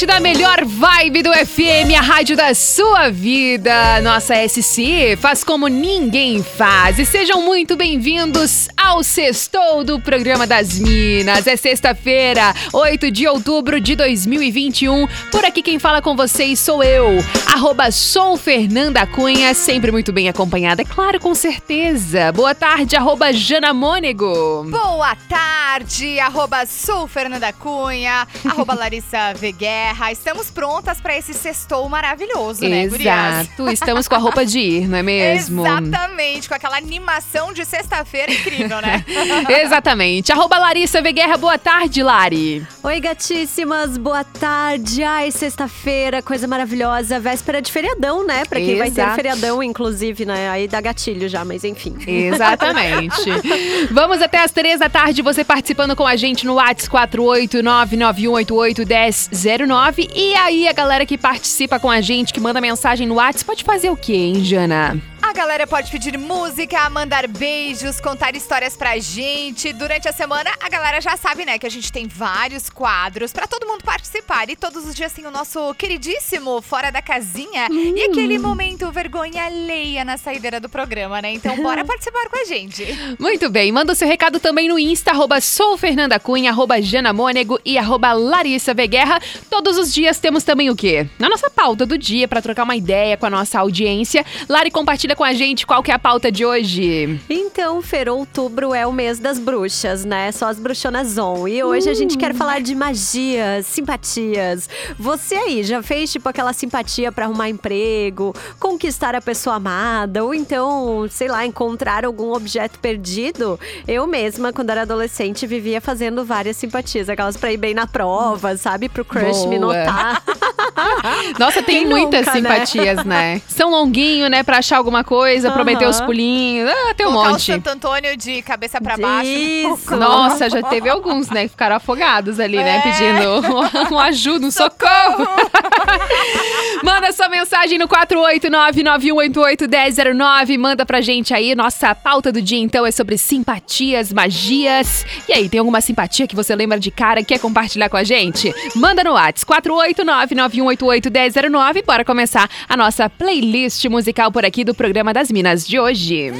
A Atlântida, melhor vibe do FM, a rádio da sua vida. Nossa SC faz como ninguém faz. E sejam muito bem-vindos ao Sextou do Programa das Minas. É sexta-feira, 8 de outubro de 2021. Por aqui quem fala com vocês sou eu, arroba sou Fernanda Cunha, sempre muito bem acompanhada, é claro, com certeza. Boa tarde, arroba Jana Mônego. Boa tarde, arroba sou Fernanda Cunha, arroba Larissa Estamos prontas para esse sextou maravilhoso, né, gurias? Exato, estamos com a roupa de ir, não é mesmo? Exatamente, com aquela animação de sexta-feira incrível, né? Exatamente. Arroba Larissa Veguerra, boa tarde, Lari. Oi, gatíssimas, boa tarde. Ai, sexta-feira, coisa maravilhosa. Véspera de feriadão, né? Pra quem vai ter Exato. feriadão, inclusive, né? Aí dá gatilho já, mas enfim. Exatamente. Vamos até as três da tarde, você participando com a gente no WhatsApp 48991881009. E aí, a galera que participa com a gente, que manda mensagem no WhatsApp, pode fazer o quê, hein, Jana? A galera pode pedir música, mandar beijos, contar histórias pra gente. Durante a semana, a galera já sabe, né, que a gente tem vários quadros pra todo mundo participar. E todos os dias tem o nosso queridíssimo Fora da Casinha e aquele momento vergonha alheia na saideira do programa, né? Então, bora participar com a gente. Muito bem, manda o seu recado também no Insta, arroba sou Fernanda Cunha, arroba Jana Mônego e arroba Larissa Veguerra. Todos os dias temos também o quê? Na nossa pauta do dia, pra trocar uma ideia com a nossa audiência. Lari, compartilha com a gente qual que é a pauta de hoje. Então, Fer, outubro é o mês das bruxas, né? Só as bruxonas on. E hoje a gente quer falar de magias, simpatias. Você aí já fez tipo aquela simpatia pra arrumar emprego, conquistar a pessoa amada, ou então, sei lá, encontrar algum objeto perdido? Eu mesma, quando era adolescente, vivia fazendo várias simpatias, aquelas pra ir bem na prova, sabe? Pro crush me Boa. notar. Nossa, tem Quem muitas nunca, né? simpatias, né? São longuinho, né? Pra achar alguma coisa, prometer os Aham. pulinhos. Ah, tem um Colocar o monte. Santo Antônio de cabeça pra baixo. Isso. Nossa, já teve alguns, né? Que ficaram afogados ali, né? É. Pedindo um, ajuda, um socorro. Manda sua mensagem no 489-9188-1009. Manda pra gente aí. Nossa pauta do dia, então, é sobre simpatias, magias. E aí, tem alguma simpatia que você lembra de cara e quer compartilhar com a gente? Manda no WhatsApp 489-9188-1009. Bora começar a nossa playlist musical por aqui do programa das Minas de hoje.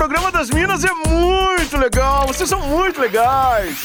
programa das Minas é muito legal. Vocês são muito legais.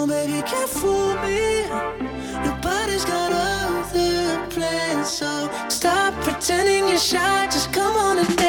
down, baby, can't fool me. Nobody's got other plans, so stop pretending you're shy. Just come on and.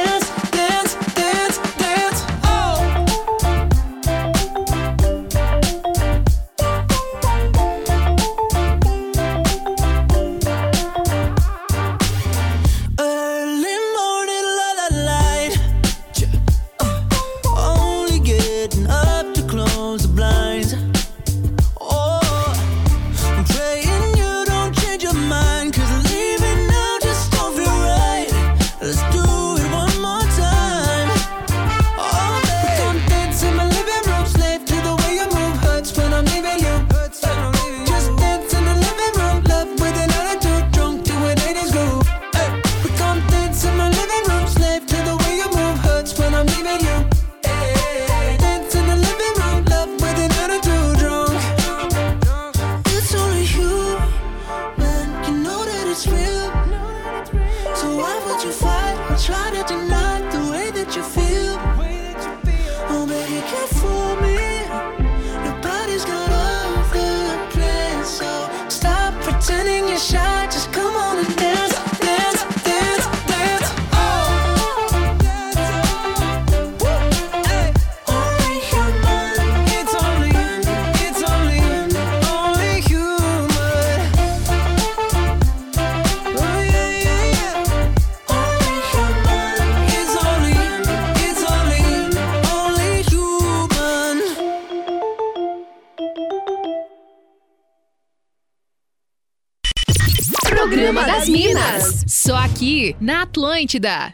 Só aqui na Atlântida.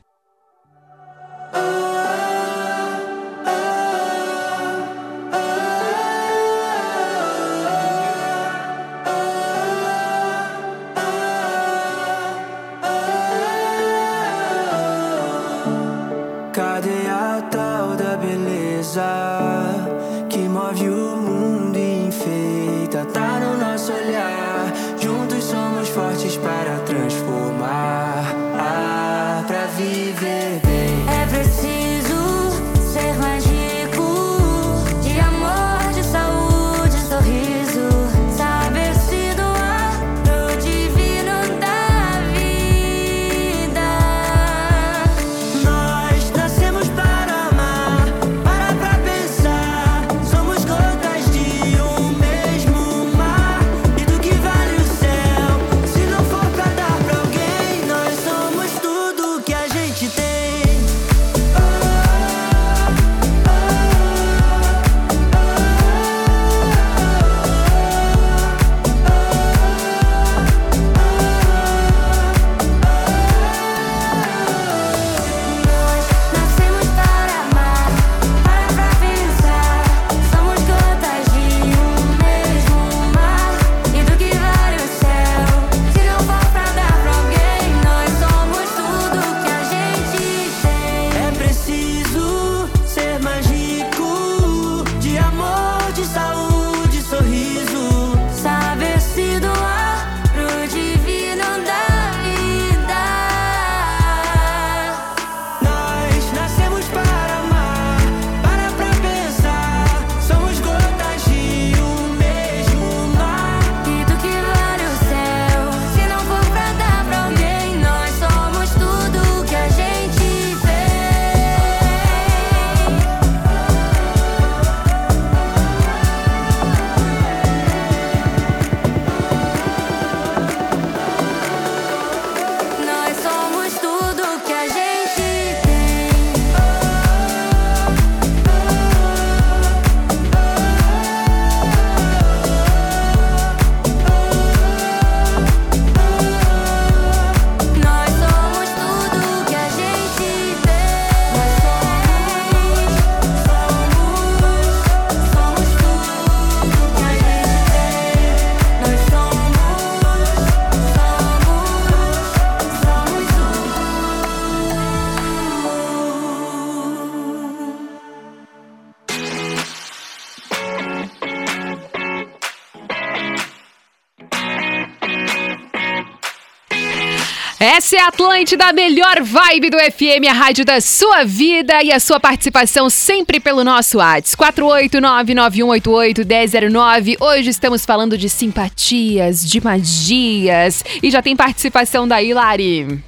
É a Atlântida, a melhor vibe do FM, a rádio da sua vida e a sua participação sempre pelo nosso WhatsApp. 489-9188-1009. Hoje estamos falando de simpatias, de magias. E já tem participação da Hilari.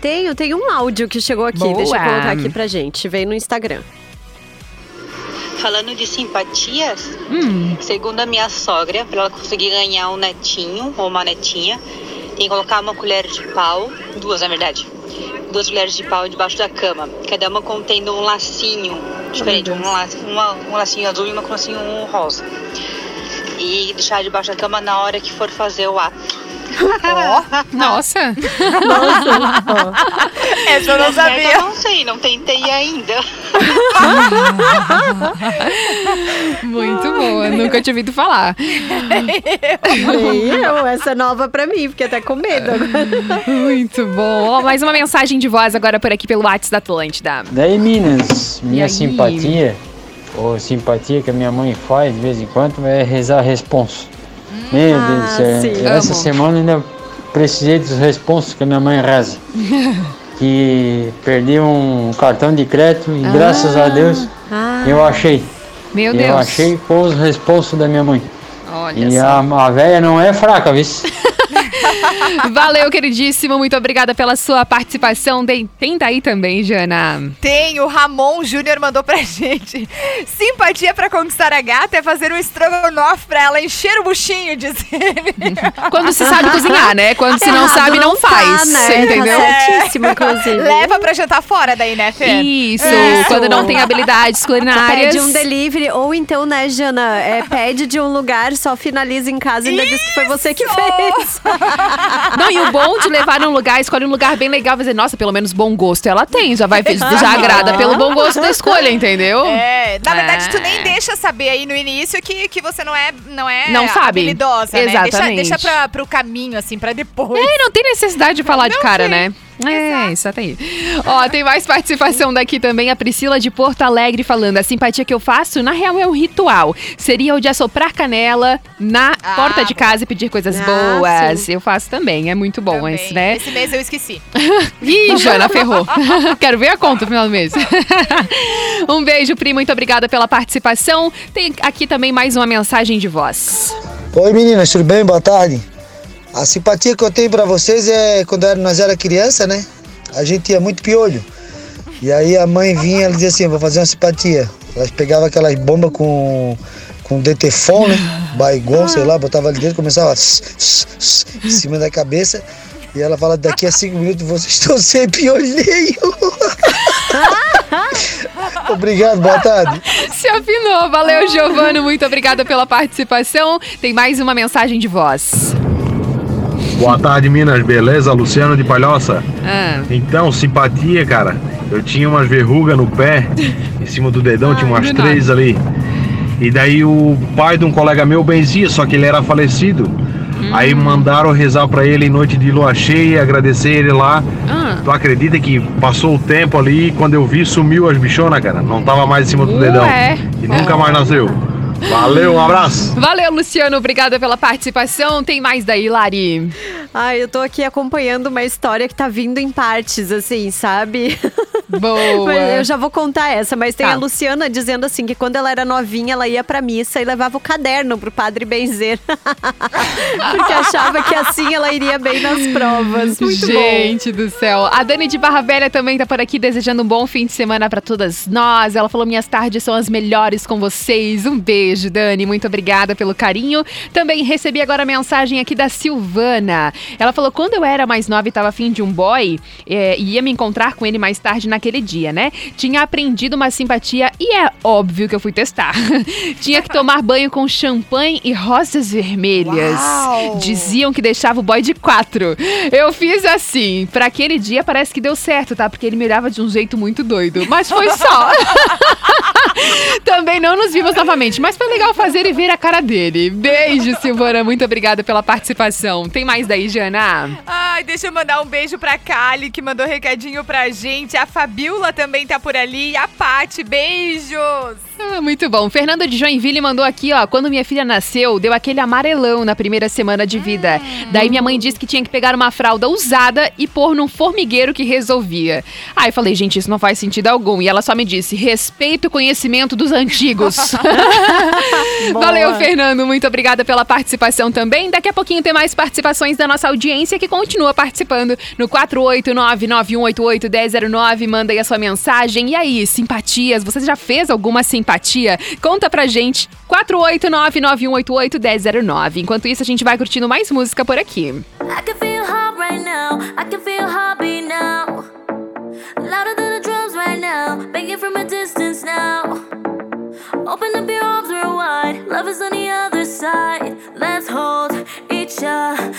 Tenho, tem um áudio que chegou aqui. Boa. Deixa eu colocar aqui pra gente. Veio no Instagram. Falando de simpatias, Hum, segundo a minha sogra, para ela conseguir ganhar um netinho ou uma netinha, tem que colocar uma colher de pau, duas na verdade, duas colheres de pau debaixo da cama, cada uma contendo um lacinho diferente, um, laço, uma- um lacinho azul e uma com um lacinho rosa. E deixar debaixo da cama na hora que for fazer o ato. Nossa. Essa eu não Eu sabia. não sei, não tentei ainda. Muito boa. Nunca tinha ouvido falar. Nem eu, essa é nova pra mim, fiquei até com medo agora. Muito bom. Ó, mais uma mensagem de voz agora por aqui pelo WhatsApp da Atlântida. Daí, Minas, minha aí? simpatia, ou simpatia que a minha mãe faz de vez em quando, é rezar responso. Meu Deus do Ah, céu, sim. essa Amo. semana ainda precisei dos responsos que a minha mãe reza. que perdi um cartão de crédito e graças a Deus Ah, eu achei. Meu eu Deus. achei com os responsos da minha mãe. Olha e só. a, a véia não é fraca, viu? Valeu, queridíssimo. Muito obrigada pela sua participação. Tem, tenta aí também, Jana. Tem, o Ramon Júnior mandou pra gente. Simpatia pra conquistar a gata é fazer um estrogonofe pra ela encher o buchinho, diz ele. Quando se sabe cozinhar, né? Quando se não errado sabe, não, tá, faz. né? Você entendeu? Certíssimo, inclusive. Leva pra jantar fora daí, né, Fê? Isso, Isso. quando não tem habilidades culinárias. Pede um delivery, ou então, né, Jana, é, pede de um lugar, só finaliza em casa e ainda diz que foi você que fez. Não, e o bom de levar num lugar, escolhe um lugar bem legal, vai dizer, nossa, pelo menos bom gosto ela tem, já vai já agrada pelo bom gosto da escolha, entendeu? É, na verdade, tu É. nem deixa saber aí no início que, que você não é, não é Não sabe. habilidosa, né? Exatamente. Deixa, deixa pra, pro caminho, assim, pra depois. É, não tem necessidade de falar de Não cara, tem. né? É, isso aí. Ó, tem mais participação daqui também, a Priscila de Porto Alegre falando. A simpatia que eu faço, na real, é um ritual. Seria o de assoprar canela na Ah, porta de bom. casa e pedir coisas Ah, boas. sim. Eu faço também, é muito bom Também. esse, né? Esse mês eu esqueci. Ih, Jana, ferrou. Quero ver a conta no final do mês. um beijo, Pri. Muito obrigada pela participação. Tem aqui também mais uma mensagem de voz. Oi meninas, tudo bem? Boa tarde. A simpatia que eu tenho pra vocês é quando nós era criança, né? A gente tinha muito piolho. E aí a mãe vinha e dizia assim, vou fazer uma simpatia. Elas pegavam aquelas bombas com, com detefon, né? Baigon, sei lá, botava ali dentro, começava em cima da cabeça. E ela fala, daqui a cinco minutos vocês estão sem piolho. Obrigado, boa tarde. Se afinou. Valeu, Giovano. Muito obrigada pela participação. Tem mais uma mensagem de voz. Boa tarde, Minas, beleza? Luciano de Palhoça. Ah, Então, simpatia, cara. Eu tinha umas verrugas no pé, em cima do dedão, tinha umas do três ali. E daí o pai de um colega meu benzia, só que ele era falecido. Aí mandaram rezar pra ele em noite de lua cheia, agradecer ele lá. ah. Tu acredita que passou o tempo ali, quando eu vi, sumiu as bichonas, cara. Não tava mais em cima do dedão. Ué. E nunca mais nasceu. Valeu, um abraço. Valeu, Luciano. Obrigada pela participação. Tem mais daí, Lari. Ai, eu tô aqui acompanhando uma história que tá vindo em partes, assim, sabe? Boa. Mas Eu já vou contar essa, mas tem Tá. a Luciana dizendo assim que quando ela era novinha, ela ia pra missa e levava o caderno pro padre benzer. Porque achava que assim ela iria bem nas provas. Muito bom. Gente do céu. A Dani de Barra Velha também tá por aqui desejando um bom fim de semana pra todas nós. Ela falou: minhas tardes são as melhores com vocês. Um beijo, Dani. Muito obrigada pelo carinho. Também recebi agora a mensagem aqui da Silvana. Ela falou: quando eu era mais nova e tava afim de um boy, é, ia me encontrar com ele mais tarde naquele dia, né? Tinha aprendido uma simpatia e é óbvio que eu fui testar. Tinha que tomar banho com champanhe e rosas vermelhas. Uau! Diziam que deixava o boy de quatro. Eu fiz assim. Pra aquele dia parece que deu certo, tá? Porque ele me olhava de um jeito muito doido. Mas foi só. Também não nos vimos novamente, mas foi legal fazer e ver a cara dele. Beijo, Silvana. Muito obrigada pela participação. Tem mais daí, Jana? Ai, deixa eu mandar um beijo pra Kali, que mandou recadinho pra gente. A Fabiola também tá por ali. E a Pati, beijos! Ah, muito bom. Fernando de Joinville mandou aqui, ó. Quando minha filha nasceu, deu aquele amarelão na primeira semana de vida. Daí minha mãe disse que tinha que pegar uma fralda usada e pôr num formigueiro que resolvia. Aí eu falei, gente, isso não faz sentido algum. E ela só me disse: respeito o conhecimento dos antigos. Valeu, Fernando. Muito obrigada pela participação também. Daqui a pouquinho tem mais participações da nossa audiência que continua participando no 489-9188-1009. Manda aí a sua mensagem. E aí, simpatias? Você já fez alguma simpatia? Conta pra gente. 489-9188-1009. Enquanto isso, a gente vai curtindo mais música por aqui. I can feel hot right now. I can feel heartbeat now. Louder than the drums right now. Begging from a distance now. Open up your arms real wide. Love is on the other side. Let's hold each other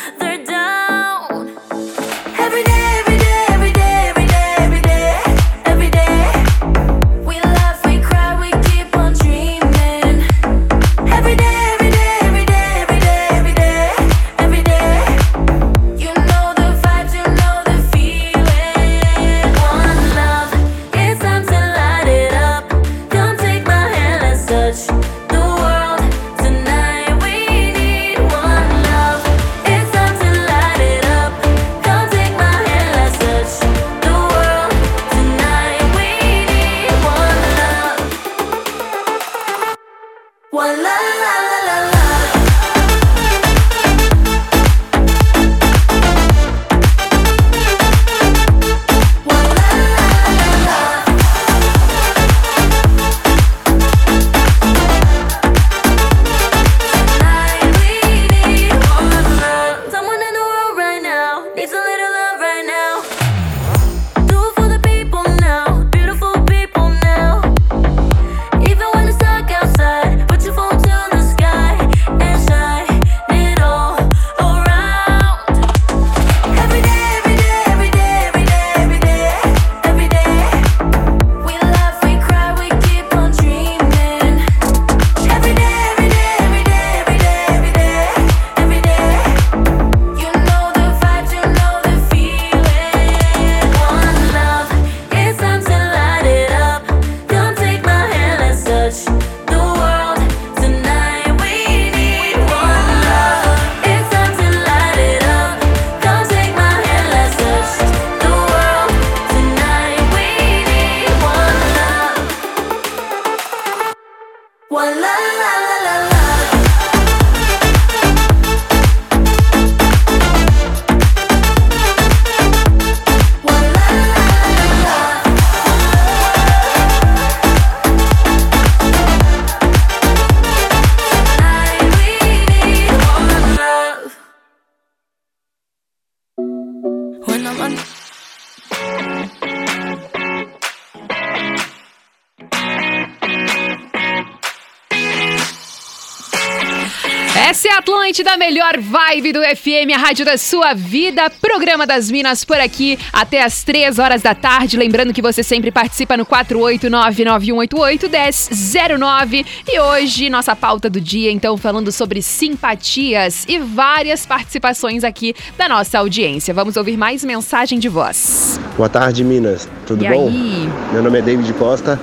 Essa é a Atlântida, a melhor vibe do FM, a rádio da sua vida. Programa das Minas por aqui até as 3 horas da tarde. Lembrando que você sempre participa no 489-9188-1009. E hoje, nossa pauta do dia, então, falando sobre simpatias e várias participações aqui da nossa audiência. Vamos ouvir mais mensagem de voz. Boa tarde, Minas. Tudo E bom? aí? Meu nome é David Costa.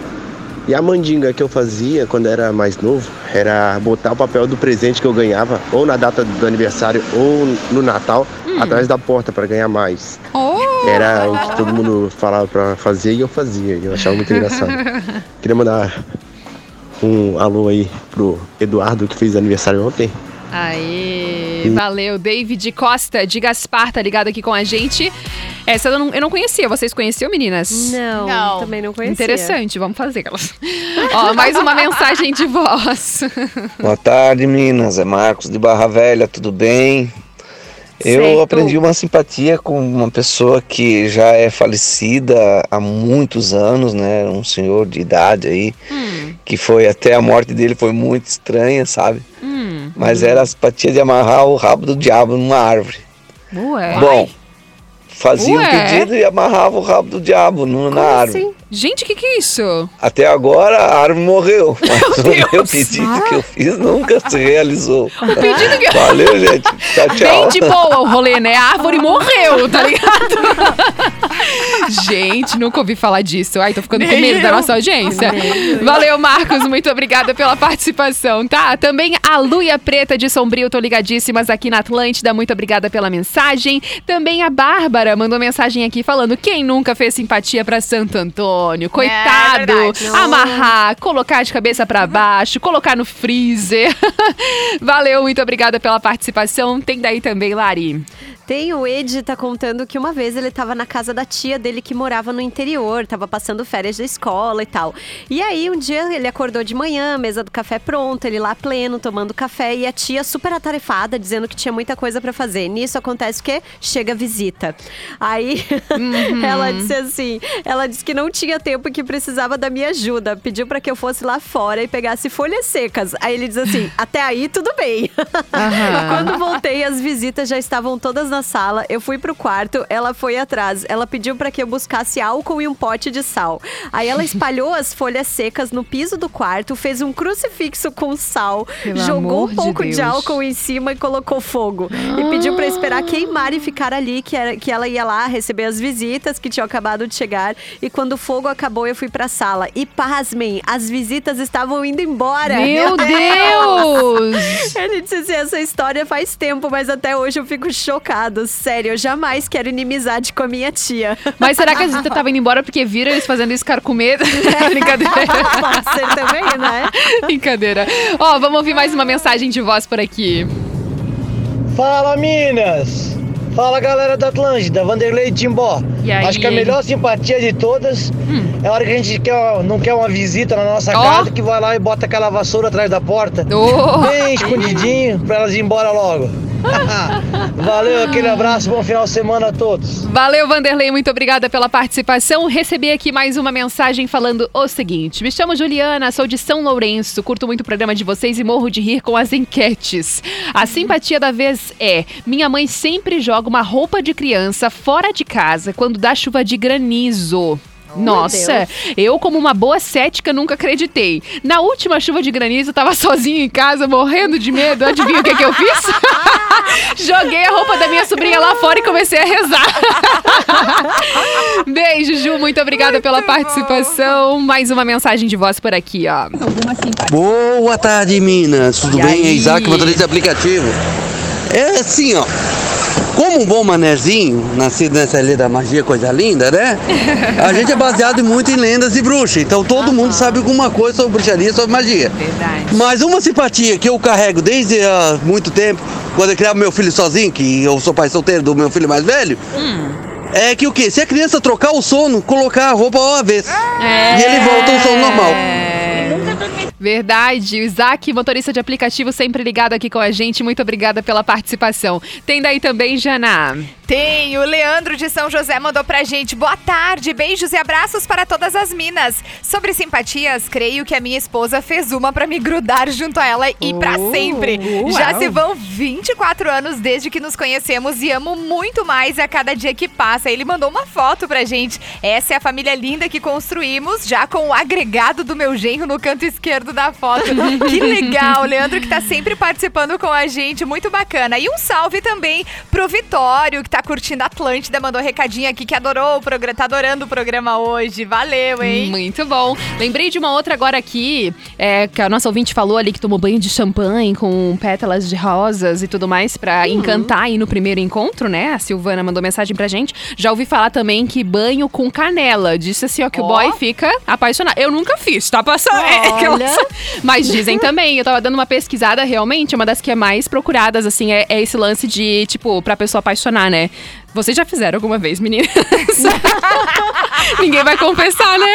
E a mandinga que eu fazia quando era mais novo era botar o papel do presente que eu ganhava, ou na data do aniversário, ou no Natal, atrás da porta para ganhar mais. Era o que todo mundo falava para fazer e eu fazia. E eu achava muito engraçado. Queria mandar um alô aí pro Eduardo que fez aniversário ontem. Aê, valeu. David Costa de Gaspar tá ligado aqui com a gente. Essa eu não, eu não conhecia. Vocês conheciam, meninas? Não, Não. também não conhecia. Interessante, vamos fazer elas. Ó, mais uma mensagem de voz. Boa tarde, meninas. É Marcos de Barra Velha, tudo bem? Eu Certo. aprendi uma simpatia com uma pessoa que já é falecida há muitos anos, né? Um senhor de idade aí, Hum, que foi até a morte dele foi muito estranha, sabe? Mas era a simpatia de amarrar o rabo do diabo numa árvore. Ué. Bom, fazia um Ué. pedido e amarrava o rabo do diabo no- na árvore. assim? Gente, o que, que é isso? Até agora a árvore morreu, mas o meu Deus. pedido que eu fiz nunca se realizou. O pedido que Valeu, gente. Tchau, tchau. Bem de boa o rolê, né? A árvore morreu, tá ligado? Gente, nunca ouvi falar disso. Ai, tô ficando com Nem medo da eu. nossa audiência. Valeu, Marcos. Muito obrigada pela participação, tá? Também a Luia Preta de Sombrio, tô ligadíssimas aqui na Atlântida. Muito obrigada pela mensagem. Também a Bárbara mandou mensagem aqui falando: quem nunca fez simpatia pra Santo Antônio? Coitado! verdade. Amarrar, colocar de cabeça pra baixo, colocar no freezer. Valeu, muito obrigada pela participação. Tem daí também, Lari. Tem o Ed tá contando que uma vez ele tava na casa da tia dele que morava no interior, tava passando férias da escola e tal. E aí um dia ele acordou de manhã, mesa do café pronta, ele lá pleno tomando café e a tia super atarefada dizendo que tinha muita coisa pra fazer. Nisso acontece o quê? Chega a visita. Aí ela disse assim, ela disse que não tinha tempo e que precisava da minha ajuda, pediu pra que eu fosse lá fora e pegasse folhas secas. Aí ele diz assim: "Até aí tudo bem". Aham. Quando voltei, as visitas já estavam todas na sala. Eu fui pro quarto, ela foi atrás. Ela pediu pra que eu buscasse álcool e um pote de sal. Aí ela espalhou as folhas secas no piso do quarto, fez um crucifixo com sal, Pelo jogou um de pouco de, Deus. álcool em cima e colocou fogo. E pediu pra esperar queimar e ficar ali, que, era, que ela ia lá receber as visitas que tinham acabado de chegar. E quando o fogo acabou, eu fui pra sala. E pasmem, as visitas estavam indo embora. Meu Deus! Ele disse assim: essa história faz tempo, mas até hoje eu fico Sério, eu jamais quero inimizade com a minha tia. Mas será que a Zita tava indo embora porque viram eles fazendo isso, medo? Brincadeira. Pode ser também, né? Brincadeira. Ó, vamos ouvir mais uma mensagem de voz por aqui. Fala Minas! Fala galera da Atlântida, Vanderlei Timbó. E aí? Acho que a melhor simpatia de todas é a hora que a gente quer, não quer uma visita na nossa Ó. casa, que vai lá e bota aquela vassoura atrás da porta. Oh. Bem escondidinho, pra elas ir embora logo. Valeu, aquele abraço, bom final de semana a todos. Valeu, Vanderlei, muito obrigada pela participação. Recebi aqui mais uma mensagem falando o seguinte: Me chamo Juliana, sou de São Lourenço, curto muito o programa de vocês e morro de rir com as enquetes. A simpatia da vez é: minha mãe sempre joga uma roupa de criança fora de casa quando dá chuva de granizo. Nossa, eu, como uma boa cética, nunca acreditei. Na última chuva de granizo, eu tava sozinha em casa, morrendo de medo. Adivinha o que, que eu fiz? Joguei a roupa da minha sobrinha lá fora e comecei a rezar. Beijo, Ju. Muito obrigada pela participação. Mais uma mensagem de voz por aqui, ó. Boa tarde, Minas. Tudo E bem? aí? É Isaac, motorista de aplicativo. É assim, ó. Como um bom manezinho, nascido nessa ilha da magia, coisa linda, né? A gente é baseado muito em lendas e bruxas. Então todo mundo sabe alguma coisa sobre bruxaria, sobre magia. Verdade. Mas uma simpatia que eu carrego desde há muito tempo, quando eu criava meu filho sozinho, que eu sou pai solteiro do meu filho mais velho, é que o quê? Se a criança trocar o sono, colocar a roupa ao avesso. E ele volta ao sono normal. Verdade. O Isaac, motorista de aplicativo, sempre ligado aqui com a gente. Muito obrigada pela participação. Tem daí também, Jana. Tem, o Leandro de São José mandou pra gente. Boa tarde, beijos e abraços para todas as minas. Sobre simpatias, creio que a minha esposa fez uma pra me grudar junto a ela e pra Uh, sempre. uau. Já se vão 24 anos desde que nos conhecemos e amo muito mais a cada dia que passa. Ele mandou uma foto pra gente. Essa é a família linda que construímos, já com o agregado do meu genro no canto esquerdo da foto. que legal, Leandro que tá sempre participando com a gente, muito bacana. E um salve também pro Vitório, que tá curtindo Atlântida, mandou um recadinho aqui que adorou o programa, tá adorando o programa hoje. Valeu, hein? Muito bom. Lembrei de uma outra agora aqui, é, que a nossa ouvinte falou ali que tomou banho de champanhe com pétalas de rosas e tudo mais pra encantar aí no primeiro encontro, né? A Silvana mandou mensagem pra gente. Já ouvi falar também que banho com canela. Disse assim, ó, que o Ó. boy fica apaixonado. Eu nunca fiz, tá passando. É, aquelas- Mas dizem também, eu tava dando uma pesquisada realmente, uma das que é mais procuradas, assim, é, é esse lance de, tipo, pra pessoa apaixonar, né? Vocês já fizeram alguma vez, meninas? Ninguém vai confessar, né?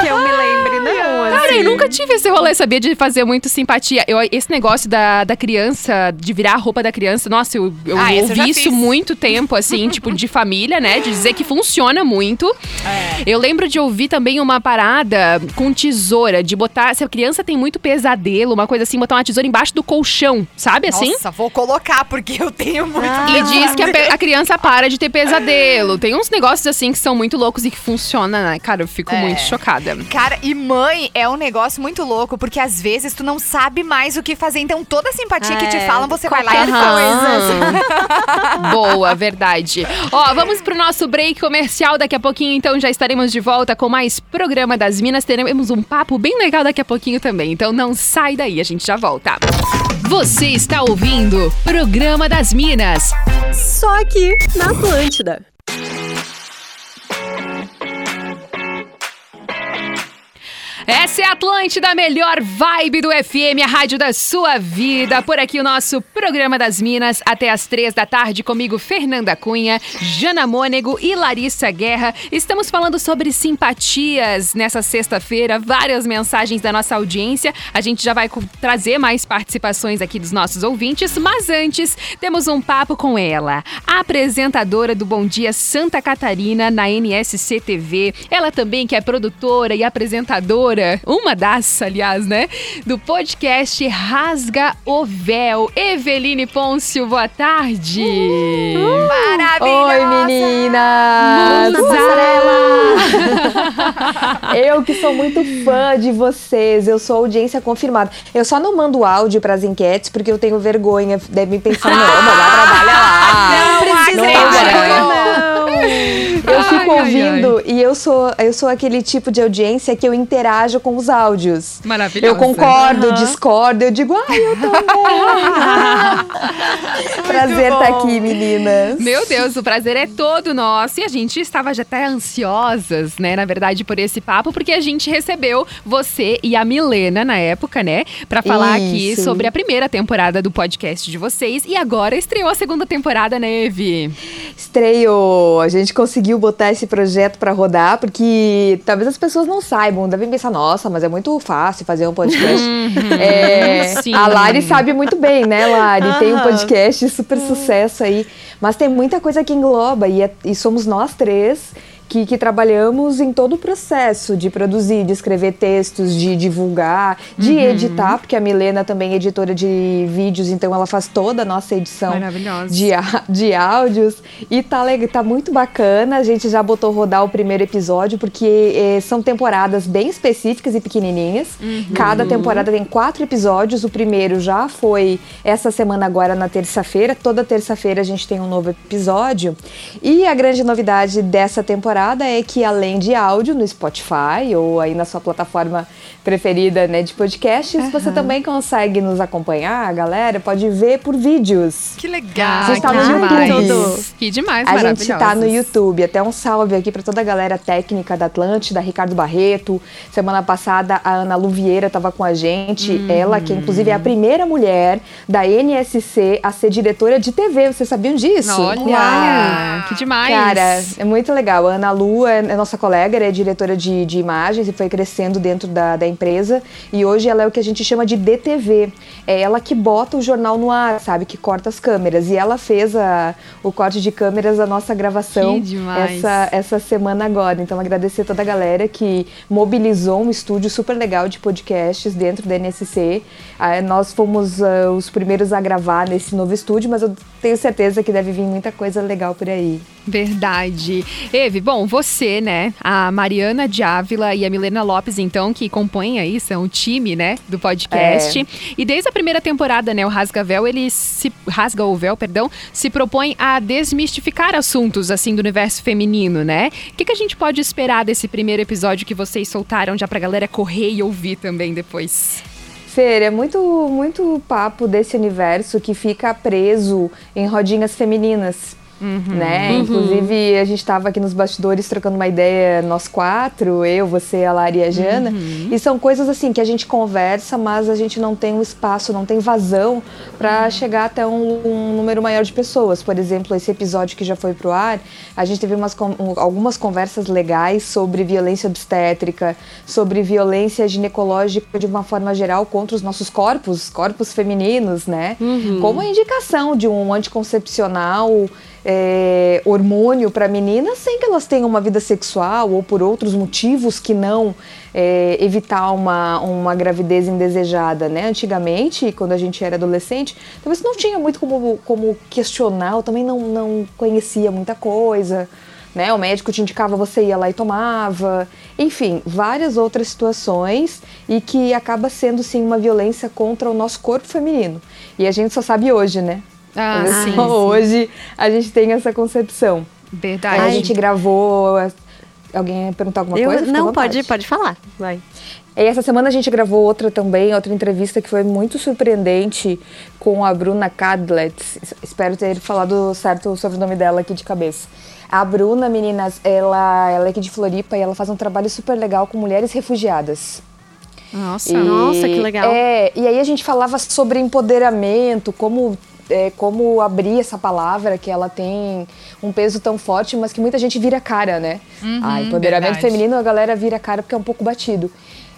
que eu me lembre, não. Cara, assim. eu nunca tive esse rolê, sabia? De fazer muito simpatia. Eu, esse negócio da, da criança, de virar a roupa da criança, nossa, eu, eu Ah, esse eu ouvi isso fiz. muito tempo, assim, tipo, de família, né? De dizer que funciona muito. É. Eu lembro de ouvir também uma parada com tesoura, de botar. Se a criança tem muito pesadelo, uma coisa assim, botar uma tesoura embaixo do colchão, sabe assim? Nossa, vou colocar, porque eu tenho muito E diz que a, a criança para de ter pesadelo. Tem uns negócios assim que são muito loucos e que funcionam, né? Cara, eu fico É. muito chocada. Cara, e mãe é um negócio muito louco, porque às vezes tu não sabe mais o que fazer. Então, toda a simpatia que te É, falam, você vai lá e faz. Boa, verdade. Ó, vamos pro nosso break comercial. Daqui a pouquinho, então, já estaremos de volta com mais programa das Minas. Teremos um papo bem legal daqui a pouquinho também. Então não sai daí, a gente já volta. Você está ouvindo Programa das Minas. Só aqui na Atlântida. Essa é a Atlântida, a melhor vibe do FM, a rádio da sua vida. Por aqui o nosso Programa das Minas, até às três da tarde, comigo Fernanda Cunha, Jana Mônego e Larissa Guerra. Estamos falando sobre simpatias nessa sexta-feira, várias mensagens da nossa audiência. A gente já vai trazer mais participações aqui dos nossos ouvintes, mas antes temos um papo com ela, a apresentadora do Bom Dia Santa Catarina na NSC TV. Ela também que é produtora e apresentadora, uma das, aliás, né, do podcast Rasga o Véu. Eveline Pôncio, boa tarde. Maravilhosa! Oi, meninas! Musa! Eu que sou muito fã de vocês, eu sou audiência confirmada. Eu só não mando áudio pras enquetes porque eu tenho vergonha. Devem pensar, não, mas lá trabalha lá. Não Não, Eu Ai, fico ai, ouvindo e eu sou, eu sou aquele tipo de audiência que eu interajo com os áudios. Maravilhosa. Eu concordo, Aham. discordo, eu digo, ai, eu também. Prazer estar aqui, meninas. Meu Deus, o prazer é todo nosso. E a gente estava já até ansiosas, né, na verdade, por esse papo, porque a gente recebeu você e a Milena na época, né, Pra falar aqui Isso. sobre a primeira temporada do podcast de vocês. E agora estreou a segunda temporada, né, Evi? Estreou. A gente conseguiu botar esse projeto pra rodar, porque talvez as pessoas não saibam, devem pensar, nossa, mas é muito fácil fazer um podcast. É, sim. a Lari sabe muito bem, né, Lari? Tem um Aham. podcast super sucesso aí, mas tem muita coisa que engloba, e, é- e somos nós três. Que, que trabalhamos em todo o processo de produzir, de escrever textos, de divulgar, de Uhum. editar, porque a Milena também é editora de vídeos, então ela faz toda a nossa edição de, de áudios e tá, tá muito bacana. A gente já botou rodar o primeiro episódio porque eh, são temporadas bem específicas e pequenininhas. Cada temporada tem quatro episódios. O primeiro já foi essa semana agora na terça-feira. Toda terça-feira a gente tem um novo episódio. E a grande novidade dessa temporada é que além de áudio no Spotify ou aí na sua plataforma preferida né, de podcasts, você também consegue nos acompanhar, galera. Pode ver por vídeos. Que legal! A gente tá que no demais. YouTube. Que demais, A gente tá no. YouTube. Até um salve aqui pra toda a galera técnica da Atlântida, Ricardo Barreto. Semana passada a Ana Luvieira tava com a gente. Hum. Ela, que inclusive é a primeira mulher da NSC a ser diretora de TV. Vocês sabiam disso? Olha, que demais. Cara, é muito legal. A Ana Lu é é nossa colega, ela é diretora de, de imagens e foi crescendo dentro da, da empresa. E hoje ela é o que a gente chama de DTV. É ela que bota o jornal no ar, sabe? Que corta as câmeras. E ela fez a, o corte de câmeras da nossa gravação essa, essa semana agora. Então, agradecer toda a galera que mobilizou um estúdio super legal de podcasts dentro da NSC. Ah, nós fomos ah, os primeiros a gravar nesse novo estúdio, mas eu tenho certeza que deve vir muita coisa legal por aí. Verdade. Eve, bom, você, né? A Mariana de Ávila e a Milena Lopes, então, que compõem aí, são o time, né, do podcast. É. E desde a primeira temporada, né, o Rasga Véu, ele se. Rasga o Véu, perdão, se propõe a desmistificar assuntos, assim, do universo feminino, né? O que, que a gente pode esperar desse primeiro episódio que vocês soltaram já pra galera correr e ouvir também depois? Fer, é muito, muito papo desse universo que fica preso em rodinhas femininas. Né? Uhum. Inclusive, a gente estava aqui nos bastidores trocando uma ideia, nós quatro, eu, você, a Lari e a Jana. Uhum. E são coisas assim que a gente conversa, mas a gente não tem um espaço, não tem vazão para chegar até um, um número maior de pessoas. Por exemplo, esse episódio que já foi pro ar, a gente teve umas, um- algumas conversas legais sobre violência obstétrica, sobre violência ginecológica de uma forma geral contra os nossos corpos, corpos femininos, né? Como a indicação de um anticoncepcional é, hormônio para meninas sem que elas tenham uma vida sexual ou por outros motivos que não é, evitar uma, uma gravidez indesejada, né? Antigamente, quando a gente era adolescente, talvez não tinha muito como, como questionar, eu também não, não conhecia muita coisa. né? O médico te indicava, você ia lá e tomava. Enfim, várias outras situações e que acaba sendo sim uma violência contra o nosso corpo feminino. E a gente só sabe hoje, né? Ah, Só sim, sim. Hoje a gente tem essa concepção. Verdade. Aí a gente gravou. Alguém perguntar alguma Eu- coisa? Não, pode, pode falar. Vai. E essa semana a gente gravou outra também, outra entrevista que foi muito surpreendente com a Bruna Cadlet. Espero ter falado certo o sobrenome dela aqui de cabeça. A Bruna, meninas, ela, ela é aqui de Floripa e ela faz um trabalho super legal com mulheres refugiadas. Nossa. E- Nossa, que legal. É, e aí a gente falava sobre empoderamento, como, é, como abrir essa palavra que ela tem um peso tão forte, mas que muita gente vira cara, né? Uhum, ah, empoderamento verdade. feminino a galera vira cara porque é um pouco batido.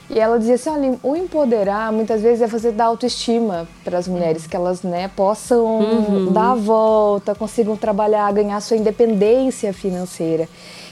E ela dizia assim, olha, o empoderar muitas vezes é você dar autoestima para as mulheres, que elas né, possam Uhum. dar a volta, consigam trabalhar, ganhar sua independência financeira.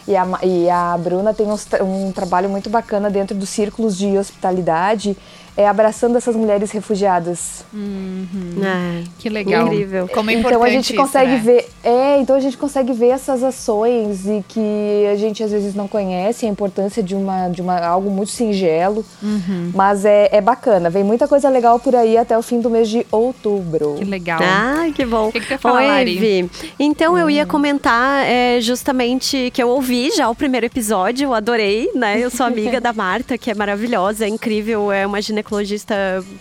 E a, e a Bruna tem tra- um trabalho muito bacana dentro dos círculos de hospitalidade, é abraçando essas mulheres refugiadas. É. Que legal. Incrível. Como é então a gente isso, consegue né? ver, é, então a gente consegue ver essas ações e que a gente às vezes não conhece a importância de uma de uma algo muito singelo, Uhum. mas é, é bacana. Vem muita coisa legal por aí até o fim do mês de outubro. Que legal. Ai, que bom. O que, que falar, Oi, Lari? Evi. Então eu Hum. ia comentar é, justamente que eu ouvi já o primeiro episódio, eu adorei, né? Eu sou amiga da Marta, que é maravilhosa, é incrível, é uma ginecologista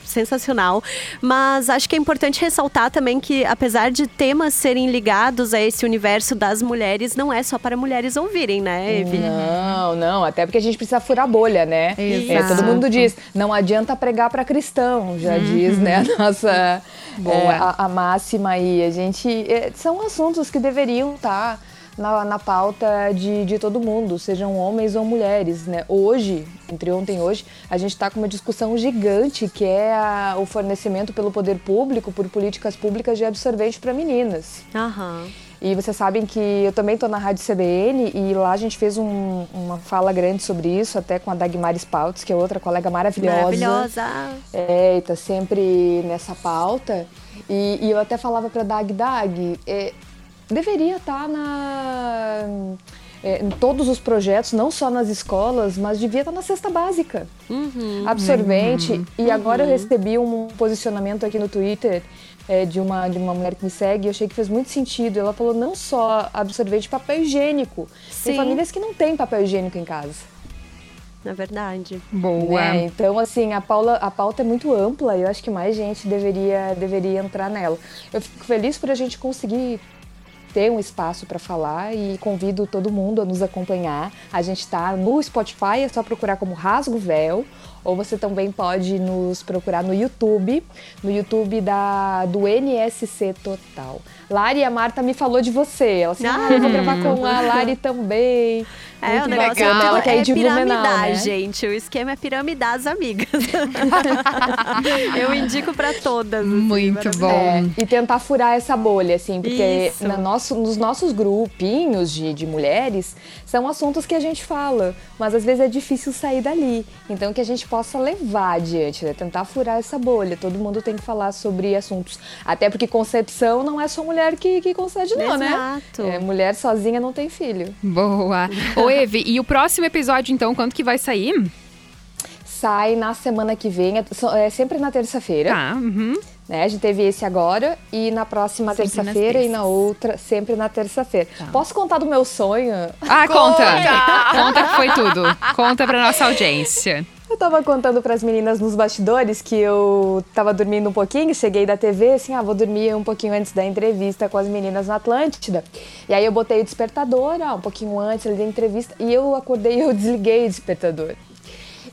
sensacional. Mas acho que é importante ressaltar também que, apesar de temas serem ligados a esse universo das mulheres, não é só para mulheres ouvirem, né, Evi? Não, não, até porque a gente precisa furar bolha, né? É, todo mundo diz, não adianta pregar para cristão, já diz, né, a nossa Boa. é, a, a máxima aí. A gente é, são assuntos que deveriam estar na, na pauta de, de todo mundo, sejam homens ou mulheres, né? Hoje, entre ontem e hoje, a gente está com uma discussão gigante que é a- o fornecimento pelo poder público por políticas públicas de absorvente para meninas. Aham. E vocês sabem que eu também estou na Rádio CBN e lá a gente fez um- uma fala grande sobre isso, até com a Dagmar Spouts, que é outra colega maravilhosa. Maravilhosa. É, e tá sempre nessa pauta. E, e eu até falava pra Dag, Dag, é, deveria estar na. é, em todos os projetos, não só nas escolas, mas devia estar na cesta básica. Uhum. Absorvente. E agora eu Uhum. recebi um posicionamento aqui no Twitter é, de, uma, de uma mulher que me segue, eu achei que fez muito sentido. Ela falou não só absorvente, papel higiênico. Tem Sim. famílias que não têm papel higiênico em casa. É verdade. Boa. Né? Então, assim, a, Paula, a pauta é muito ampla e eu acho que mais gente deveria, deveria entrar nela. Eu fico feliz por a gente conseguir ter um espaço para falar e convido todo mundo a nos acompanhar. A gente está no Spotify, é só procurar como Rasgo Véu. Ou você também pode nos procurar no YouTube, no YouTube da, do NSC Total. Lari, a Marta me falou de você. Ela assim, ah, eu vou gravar com a Lari também. É, Muito o negócio bacana. Ela que é é piramidar, né? gente. O esquema é piramidar as amigas. Eu indico pra todas. assim, Muito bom. É, e tentar furar essa bolha, assim, porque na nosso, nos nossos grupinhos de, de mulheres são assuntos que a gente fala, mas às vezes é difícil sair dali. Então que a gente possa levar adiante, né? Tentar furar essa bolha. Todo mundo tem que falar sobre assuntos. Até porque concepção não é só mulher que, que concede, não, né? Exato. É, mulher sozinha não tem filho. Boa. Ô, Eve, e o próximo episódio, então, quando que vai sair? Sai na semana que vem, é, é sempre na terça-feira. Tá. Uhum. Né? A gente teve esse agora e na próxima terça-feira e na outra, sempre na terça-feira. Posso contar do meu sonho? Ah, conta. Conta que foi tudo. Conta pra nossa audiência. Eu tava contando pras meninas nos bastidores que eu tava dormindo um pouquinho, cheguei da TV, assim, ah, vou dormir um pouquinho antes da entrevista com as meninas na Atlântida. E aí eu botei o despertador, ah, um pouquinho antes ali da entrevista, e eu acordei e eu desliguei o despertador.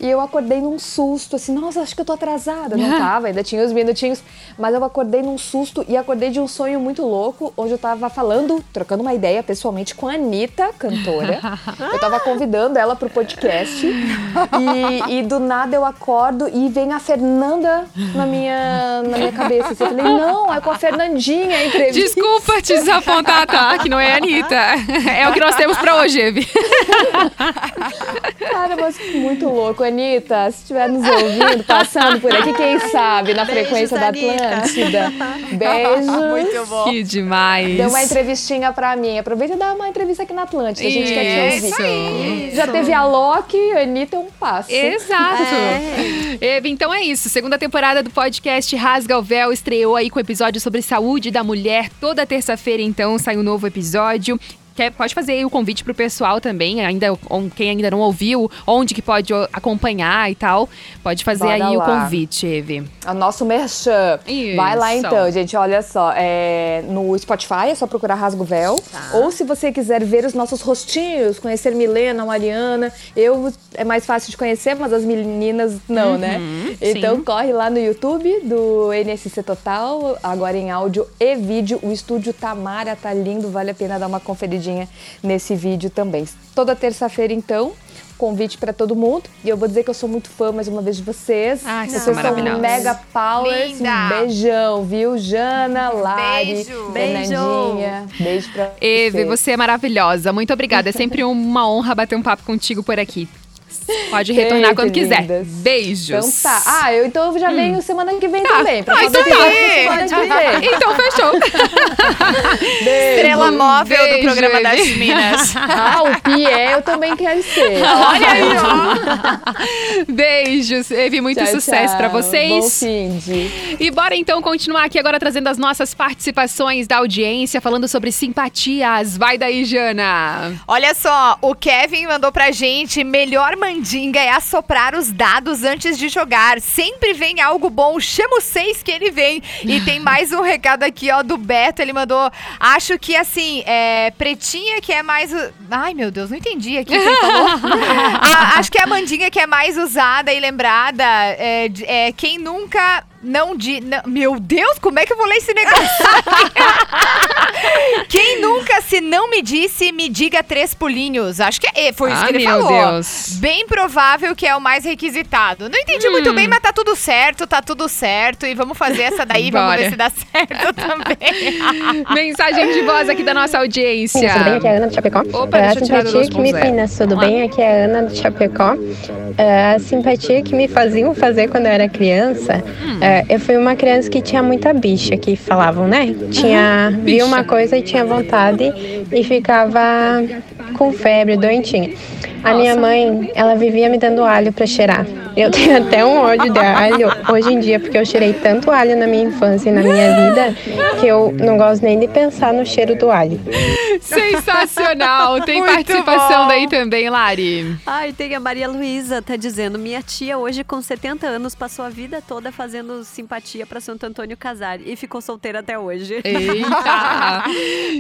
E eu acordei num susto, assim, nossa, acho que eu tô atrasada. Não tava, ainda tinha os minutinhos. Mas eu acordei num susto e acordei de um sonho muito louco, onde eu tava falando, trocando uma ideia pessoalmente com a Anitta, cantora. Eu tava convidando ela pro podcast. E, e do nada eu acordo e vem a Fernanda na minha, na minha cabeça. Assim, eu falei, não, é com a Fernandinha a entrevista. Desculpa te desapontar, tá? Que não é a Anitta. É o que nós temos pra hoje, Eve. Cara, mas muito louco. Anitta, se estiver nos ouvindo, passando por aqui, quem sabe, na Beijos, frequência da. Atlântida. Beijo. Muito bom. Que demais. Dê uma entrevistinha pra mim. Aproveita e dá uma entrevista aqui na Atlântida. A gente quer te ouvir. Isso. Já teve a Loki, a Anitta é um passo. Exato. Eva, então é isso. Segunda temporada do podcast Rasga o Véu estreou aí com episódio sobre saúde da mulher. Toda terça-feira, então, sai um novo episódio. Quer, pode fazer aí o convite pro pessoal também, ainda quem ainda não ouviu, onde que pode acompanhar e tal. Pode fazer Bora aí o lá. convite, Eve. É o nosso merchan. Vai lá Isso. então, gente. Olha só. é, no Spotify é só procurar Rasgo Véu. Tá. Ou se você quiser ver os nossos rostinhos, conhecer Milena, Mariana. Eu é mais fácil de conhecer, mas as meninas não, né? Uhum, Então sim. corre lá no YouTube do NSC Total, agora em áudio e vídeo. O estúdio Tamara tá lindo, vale a pena dar uma conferidinha nesse vídeo também. Toda terça-feira, então. Convite pra todo mundo. E eu vou dizer que eu sou muito fã mais uma vez de vocês. Ai, vocês são são mega powers. Linda. Um beijão, viu? Jana, Lari, Beijo. Fernandinha. Beijo pra Eve, vocês. você é maravilhosa. Muito obrigada. É sempre uma honra bater um papo contigo por aqui. Pode retornar quando quiser. lindas. Beijos. Então tá. Ah, eu então já venho semana que vem Tá. também. Pra Ah, então aí. semana que vem. Então fechou. Beijo. Estrela móvel do Beijo, programa das. Minas. Ah, o Pierre eu também quero ser. Olha aí, ó. Beijos. Eve, muito Tchau, sucesso pra tchau. vocês. Bom fim de... E bora então continuar aqui agora trazendo as nossas participações da audiência, falando sobre simpatias. Vai daí, Jana. Olha só, o Kevin mandou pra gente: melhor mandinga é assoprar os dados antes de jogar. Sempre vem algo bom, chama os seis que ele vem. E tem mais um recado aqui, ó, do Beto. Ele mandou: acho que assim, é pretinha que é mais. o- Ai, meu Deus, não entendi aqui o. Ah, acho que é a mandinga que é mais usada e lembrada é, é quem nunca. Não de. meu Deus, como é que eu vou ler esse negócio? Quem nunca, se não me disse, me diga três pulinhos. Acho que é, foi isso Ah, que ele meu falou. Deus. Bem provável que é o mais requisitado. Não entendi muito bem, mas tá tudo certo, tá tudo certo. E vamos fazer essa daí, vamos ver se dá certo também. Mensagem de voz aqui da nossa audiência. Tudo bem? Aqui é a Ana do Chapecó. Opa, É, deixa a simpatia que me 2.0. meninas, tudo bem? Aqui é a Ana do Chapecó. É, a simpatia que me faziam fazer quando eu era criança, Hum. é, eu fui uma criança que tinha muita bicha, que falavam, né? Tinha, via uma coisa e tinha vontade e ficava com febre, doentinha. A minha mãe, ela vivia me dando alho pra cheirar. Eu tenho até um ódio de alho hoje em dia, porque eu cheirei tanto alho na minha infância e na minha vida que eu não gosto nem de pensar no cheiro do alho. Sensacional. Tem Muito participação bom. daí também, Lari. Ai, tem a Maria Luísa, tá dizendo: minha tia, hoje com 70 anos, passou a vida toda fazendo simpatia pra Santo Antônio casar e ficou solteira até hoje. Eita!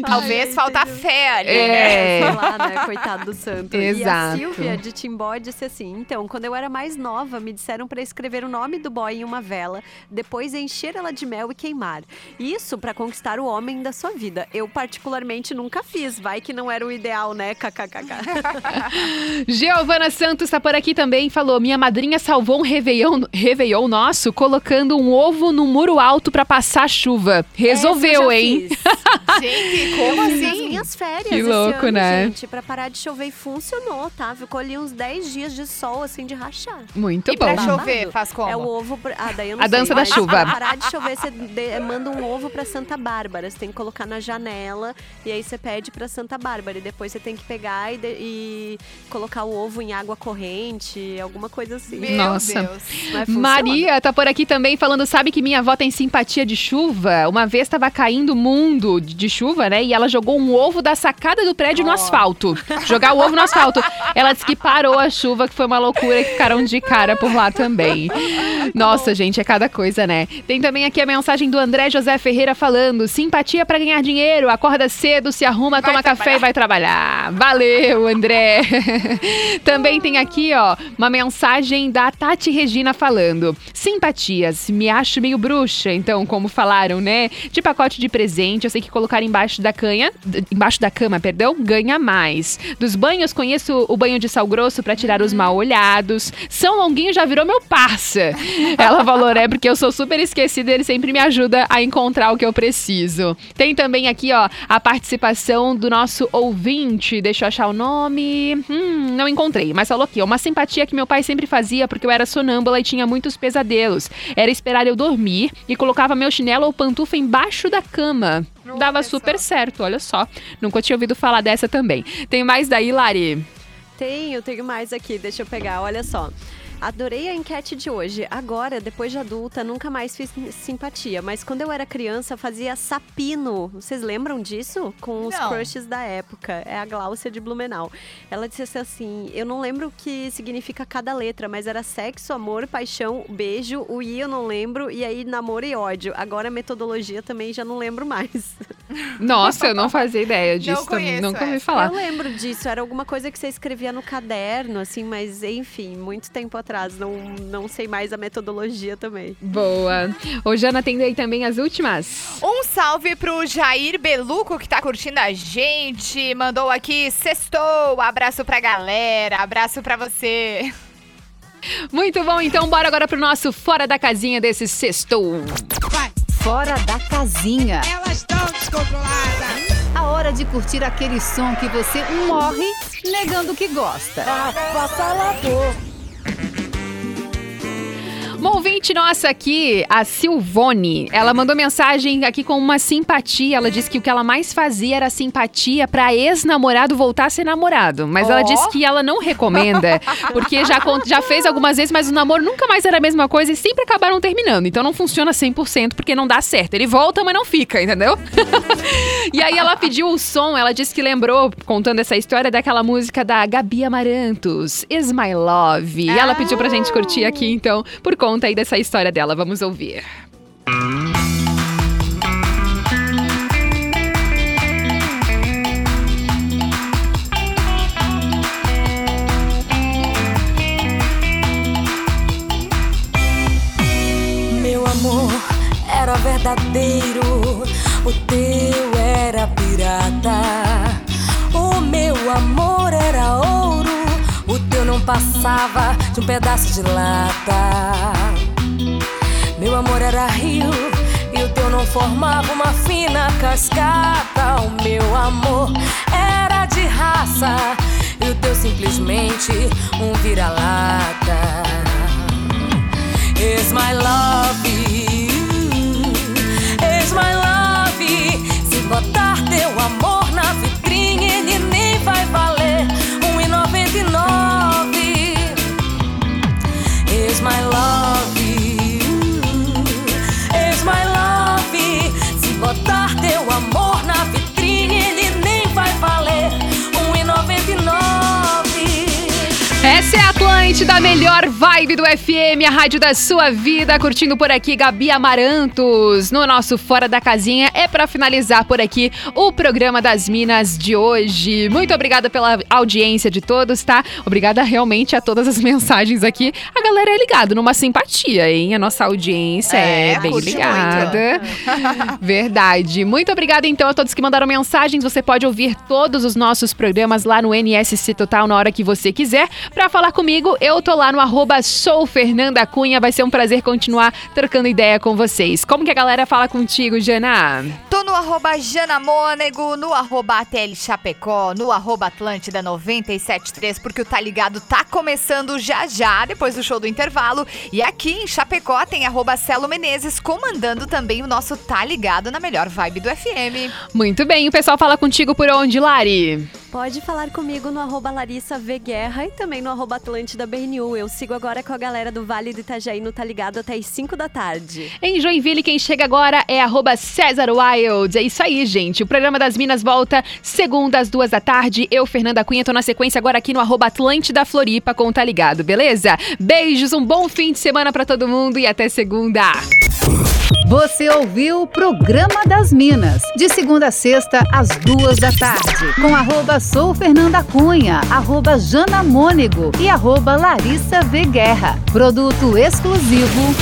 Talvez falta fé ali, É. né? Sei lá, né? Coitado do santo. E a Exato. Silvia de Timbó disse assim: então, quando eu era mais nova, me disseram pra escrever o nome do boy em uma vela, depois encher ela de mel e queimar. Isso pra conquistar o homem da sua vida. Eu, particularmente, nunca fiz. Vai que não era o ideal, né? KKKK. Giovana Santos tá por aqui também e falou: Minha madrinha salvou um réveillon, réveillon nosso colocando um ovo no muro alto pra passar chuva. Resolveu, hein? Gente, como assim? minhas férias Que esse louco, ano, né? gente, pra parar de chover e funcionou, tá? Ficou ali uns 10 dias de sol, assim, de rachar. Muito E pra bom. chover, faz como? É o ovo. pra- Ah, daí eu não A sei, dança da chuva. Pra parar de chover, você de- manda um ovo pra Santa Bárbara. Você tem que colocar na janela e aí você pede pra Santa Bárbara. E depois você tem que pegar e, de- e colocar o ovo em água corrente, alguma coisa assim. Meu Nossa. Deus. Maria tá por aqui também falando, sabe que minha avó tem simpatia de chuva? Uma vez tava caindo mundo de chuva, né? E ela jogou um ovo da sacada do prédio no asfalto. Jogar o ovo no asfalto. Ela disse que parou a chuva, que foi uma loucura, que ficaram de cara por lá também. Nossa, gente, é cada coisa, né? Tem também aqui a mensagem do André José Ferreira falando: simpatia pra ganhar dinheiro, acorda cedo, se arruma, toma café e vai trabalhar. Valeu, André. também tem aqui, ó, uma mensagem da Tati Regina falando: simpatias, me acho meio bruxa, então, como falaram, né? De pacote de presente, eu sei que colocar embaixo da canha, embaixo da cama, perdão, ganha mais. Dos banhos, conheço o banho de sal grosso pra tirar os mal olhados. São Longuinho já virou meu parça. Ela falou, né? Porque eu sou super esquecida, ele sempre me ajuda a encontrar o que eu preciso. Tem também aqui, ó, a participação do nosso ouvinte. Deixa eu achar o nome. Hum, não encontrei, mas falou aqui, ó, uma simpatia que meu pai sempre fazia porque eu era sonâmbula e tinha muitos pesadelos. Era esperar eu dormir e colocava meu chinelo ou pantufa embaixo da cama. Dava super certo, olha só. Nunca tinha ouvido falar dessa também. Tem mais daí, Lari? Tenho, tenho mais aqui, deixa eu pegar, olha só. Adorei a enquete de hoje. Agora, depois de adulta, nunca mais fiz simpatia. Mas quando eu era criança, fazia sapino. Vocês lembram disso? Com os Não. crushes da época. É a Gláucia de Blumenau. Ela disse assim: Eu não lembro o que significa cada letra, mas era sexo, amor, paixão, beijo. O I eu não lembro. E aí, namoro e ódio. Agora, a metodologia também já não lembro mais. Nossa, eu não fazia ideia disso também. conheço Nunca ouvi essa. falar. Eu lembro disso, era alguma coisa que você escrevia no caderno, assim, mas enfim, muito tempo atrás. Não, não sei mais a metodologia também. Boa. Ô, Jana, tem aí também as últimas? Um salve pro Jair Beluco, que tá curtindo a gente. Mandou aqui, sextou. Abraço pra galera, abraço pra você. Muito bom, então bora agora pro nosso Fora da Casinha desse sextou. Fora da casinha. Elas estão descontroladas. A hora de curtir aquele som que você morre negando que gosta. Uma ouvinte nossa aqui, a Silvone, ela mandou mensagem aqui com uma simpatia. Ela disse que o que ela mais fazia era simpatia pra ex-namorado voltar a ser namorado. Mas ela Ó. disse que ela não recomenda, porque já, já fez algumas vezes, mas o namoro nunca mais era a mesma coisa e sempre acabaram terminando. Então não funciona 100% porque não dá certo. Ele volta, mas não fica, entendeu? e aí ela pediu o som, ela disse que lembrou, contando essa história, daquela música da Gabi Amarantos, Is My Love. E ela pediu pra gente curtir aqui, então, por conta aí dessa história dela. Vamos ouvir. Meu amor era verdadeiro, o teu era pirata. Passava de um pedaço de lata. Meu amor era rio e o teu não formava uma fina cascata. O meu amor era de raça e o teu simplesmente um vira-lata. Is my love é a Atlântida, a melhor vibe do FM, a rádio da sua vida. Curtindo por aqui, Gabi Amarantos. No nosso Fora da Casinha, é pra finalizar por aqui o programa das Minas de hoje. Muito obrigada pela audiência de todos, tá? Obrigada realmente a todas as mensagens aqui. A galera é ligada numa simpatia, hein? A nossa audiência é, É, bem ligada. Verdade. Muito obrigada, então, a todos que mandaram mensagens. Você pode ouvir todos os nossos programas lá no NSC Total na hora que você quiser. Pra falar comigo, eu tô lá no arroba sou Fernanda Cunha. Vai ser um prazer continuar trocando ideia com vocês. Como que a galera fala contigo, Jana? Tô no arroba Janamônego, no arroba ATL Chapecó, no arroba Atlântida 973, porque o Tá Ligado tá começando já já, depois do show do intervalo. E aqui em Chapecó tem arroba Celo Menezes, comandando também o nosso Tá Ligado na melhor vibe do FM. Muito bem, o pessoal fala contigo por onde, Lari? Pode falar comigo no arroba Larissa V Guerra e também no arroba Atlântida BNU. Eu sigo agora com a galera do Vale do Itajaí no Tá Ligado até as 5 da tarde. Em Joinville, quem chega agora é arroba César Wild. É isso aí, gente. O programa das Minas volta segunda às duas da tarde. Eu, Fernanda Cunha, tô na sequência agora aqui no arroba Atlântida Floripa com o Tá Ligado, beleza? Beijos, um bom fim de semana pra todo mundo e até segunda. Você ouviu o Programa das Minas, de segunda a sexta, às duas da tarde, com arroba sou Fernanda Cunha, arroba Jana Mônego e arroba Larissa V Guerra. Produto exclusivo.